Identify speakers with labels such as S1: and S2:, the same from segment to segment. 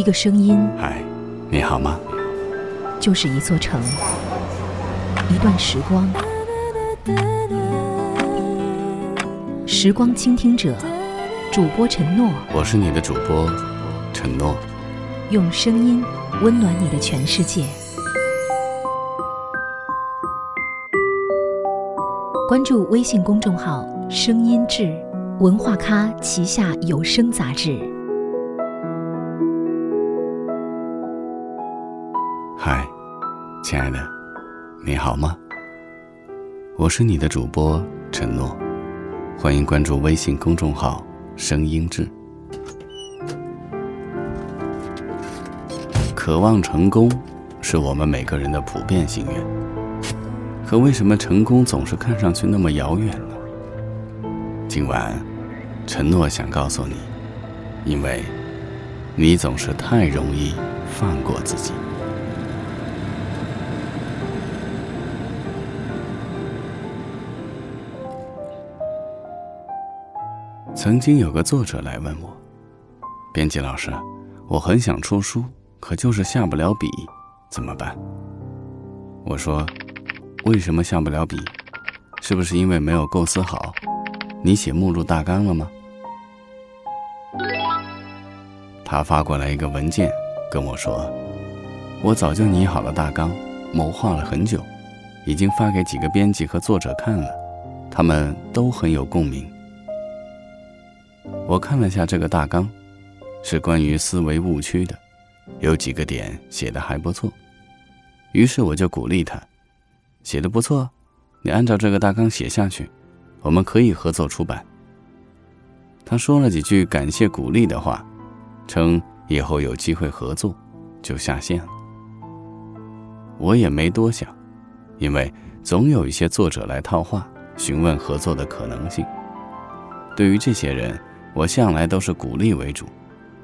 S1: 一个声音，
S2: 嗨，你好吗？
S1: 就是一座城，一段时光。时光倾听者，主播陈诺，
S2: 我是你的主播陈诺，
S1: 用声音温暖你的全世界。关注微信公众号“声音志”，文化咖旗下有声杂志。
S2: 亲爱的，你好吗？我是你的主播陈诺，欢迎关注微信公众号“声音志”。渴望成功，是我们每个人的普遍心愿。可为什么成功总是看上去那么遥远呢？今晚，陈诺想告诉你，因为，你总是太容易放过自己。曾经有个作者来问我：“编辑老师，我很想出书，可就是下不了笔，怎么办？”我说：“为什么下不了笔？是不是因为没有构思好？你写目录大纲了吗？”他发过来一个文件，跟我说：“我早就拟好了大纲，谋划了很久，已经发给几个编辑和作者看了，他们都很有共鸣。”我看了下这个大纲，是关于思维误区的，有几个点写的还不错，于是我就鼓励他，写的不错，你按照这个大纲写下去，我们可以合作出版。他说了几句感谢鼓励的话，称以后有机会合作，就下线了。我也没多想，因为总有一些作者来套话，询问合作的可能性。对于这些人。我向来都是鼓励为主，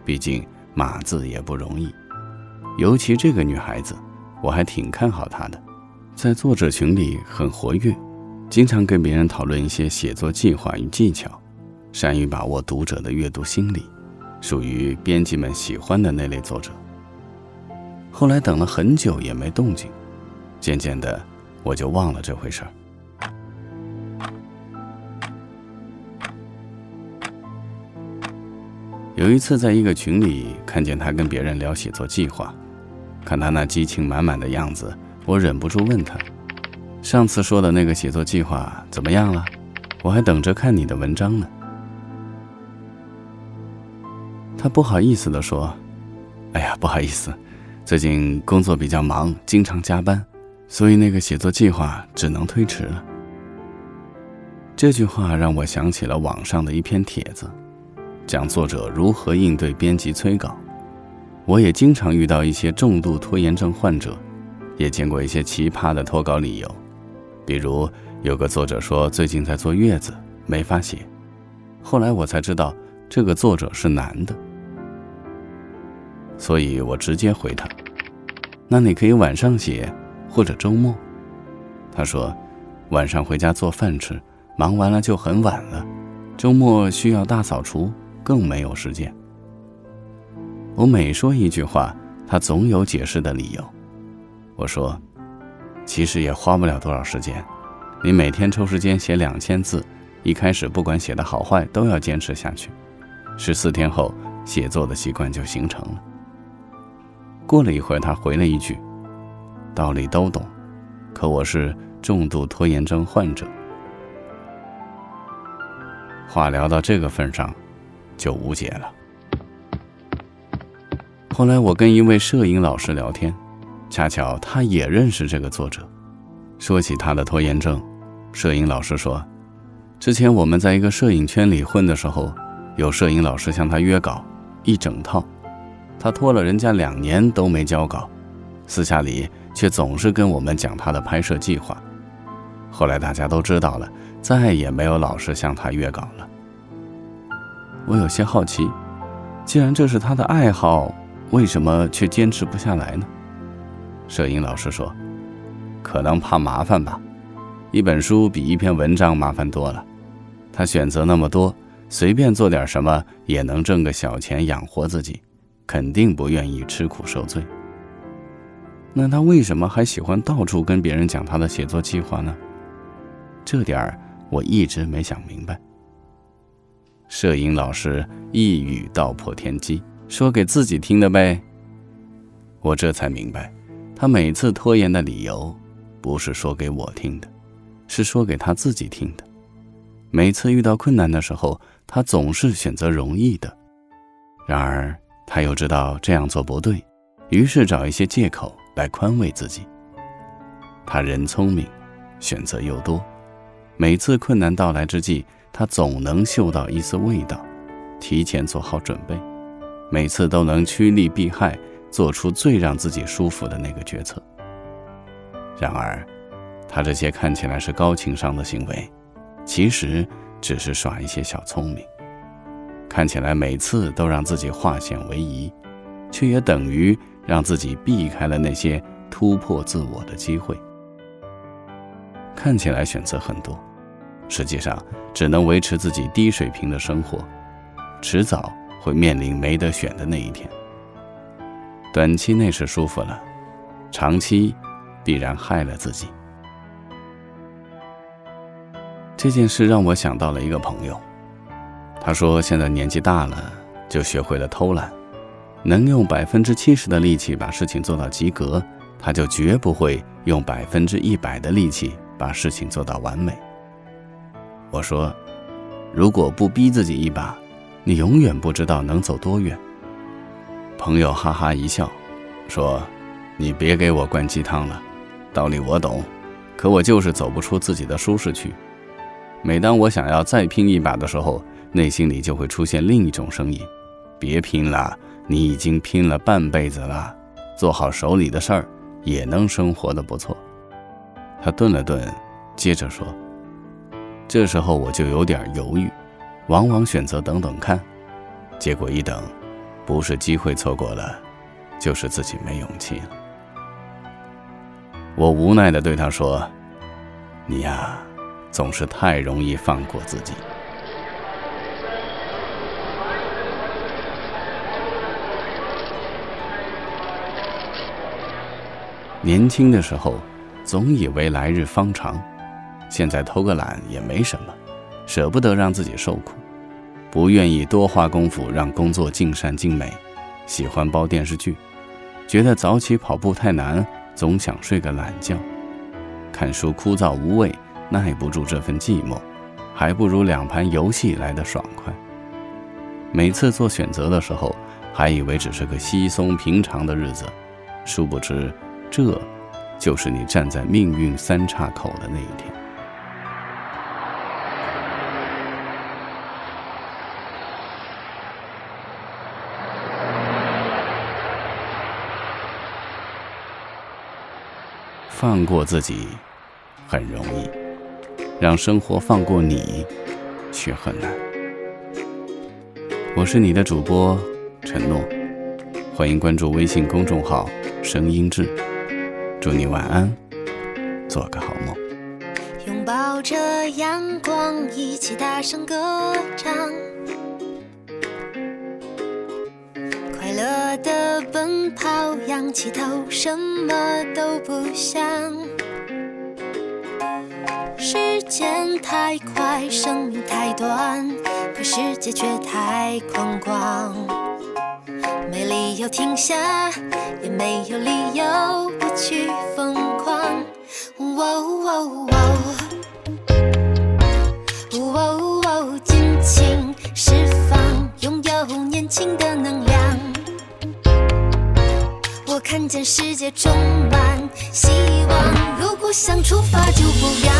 S2: 毕竟码字也不容易。尤其这个女孩子，我还挺看好她的，在作者群里很活跃，经常跟别人讨论一些写作计划与技巧，善于把握读者的阅读心理，属于编辑们喜欢的那类作者。后来等了很久也没动静，渐渐的我就忘了这回事儿。有一次，在一个群里看见他跟别人聊写作计划，看他那激情满满的样子，我忍不住问他：“上次说的那个写作计划怎么样了？我还等着看你的文章呢。”他不好意思地说：“哎呀，不好意思，最近工作比较忙，经常加班，所以那个写作计划只能推迟了。”这句话让我想起了网上的一篇帖子。讲作者如何应对编辑催稿，我也经常遇到一些重度拖延症患者，也见过一些奇葩的脱稿理由，比如有个作者说最近在坐月子没法写，后来我才知道这个作者是男的，所以我直接回他：“那你可以晚上写，或者周末。”他说：“晚上回家做饭吃，忙完了就很晚了，周末需要大扫除。”更没有时间。我每说一句话，他总有解释的理由。我说：“其实也花不了多少时间，你每天抽时间写两千字，一开始不管写的好坏都要坚持下去，十四天后写作的习惯就形成了。”过了一会儿，他回了一句：“道理都懂，可我是重度拖延症患者。”话聊到这个份上。就无解了。后来我跟一位摄影老师聊天，恰巧他也认识这个作者。说起他的拖延症，摄影老师说，之前我们在一个摄影圈里混的时候，有摄影老师向他约稿，一整套，他拖了人家两年都没交稿，私下里却总是跟我们讲他的拍摄计划。后来大家都知道了，再也没有老师向他约稿了。我有些好奇，既然这是他的爱好，为什么却坚持不下来呢？摄影老师说：“可能怕麻烦吧，一本书比一篇文章麻烦多了。他选择那么多，随便做点什么也能挣个小钱养活自己，肯定不愿意吃苦受罪。那他为什么还喜欢到处跟别人讲他的写作计划呢？这点儿我一直没想明白。摄影老师一语道破天机，说给自己听的呗。我这才明白，他每次拖延的理由，不是说给我听的，是说给他自己听的。每次遇到困难的时候，他总是选择容易的，然而他又知道这样做不对，于是找一些借口来宽慰自己。他人聪明，选择又多，每次困难到来之际。他总能嗅到一丝味道，提前做好准备，每次都能趋利避害，做出最让自己舒服的那个决策。然而，他这些看起来是高情商的行为，其实只是耍一些小聪明。看起来每次都让自己化险为夷，却也等于让自己避开了那些突破自我的机会。看起来选择很多。实际上，只能维持自己低水平的生活，迟早会面临没得选的那一天。短期内是舒服了，长期必然害了自己。这件事让我想到了一个朋友，他说现在年纪大了，就学会了偷懒，能用百分之七十的力气把事情做到及格，他就绝不会用百分之一百的力气把事情做到完美。我说：“如果不逼自己一把，你永远不知道能走多远。”朋友哈哈一笑，说：“你别给我灌鸡汤了，道理我懂，可我就是走不出自己的舒适区。每当我想要再拼一把的时候，内心里就会出现另一种声音：别拼了，你已经拼了半辈子了，做好手里的事儿，也能生活的不错。”他顿了顿，接着说。这时候我就有点犹豫，往往选择等等看，结果一等，不是机会错过了，就是自己没勇气了。我无奈地对他说：“你呀，总是太容易放过自己。年轻的时候，总以为来日方长。”现在偷个懒也没什么，舍不得让自己受苦，不愿意多花功夫让工作尽善尽美，喜欢煲电视剧，觉得早起跑步太难，总想睡个懒觉，看书枯燥无味，耐不住这份寂寞，还不如两盘游戏来的爽快。每次做选择的时候，还以为只是个稀松平常的日子，殊不知，这，就是你站在命运三岔口的那一天。放过自己很容易，让生活放过你却很难。我是你的主播承诺，欢迎关注微信公众号“声音志”，祝你晚安，做个好梦。
S3: 拥抱着阳光，一起大声歌唱。奔跑，仰起头，什么都不想。时间太快，生命太短，可世界却太空旷。没理由停下，也没有理由不去疯狂。世界充满希望，如果想出发，就不要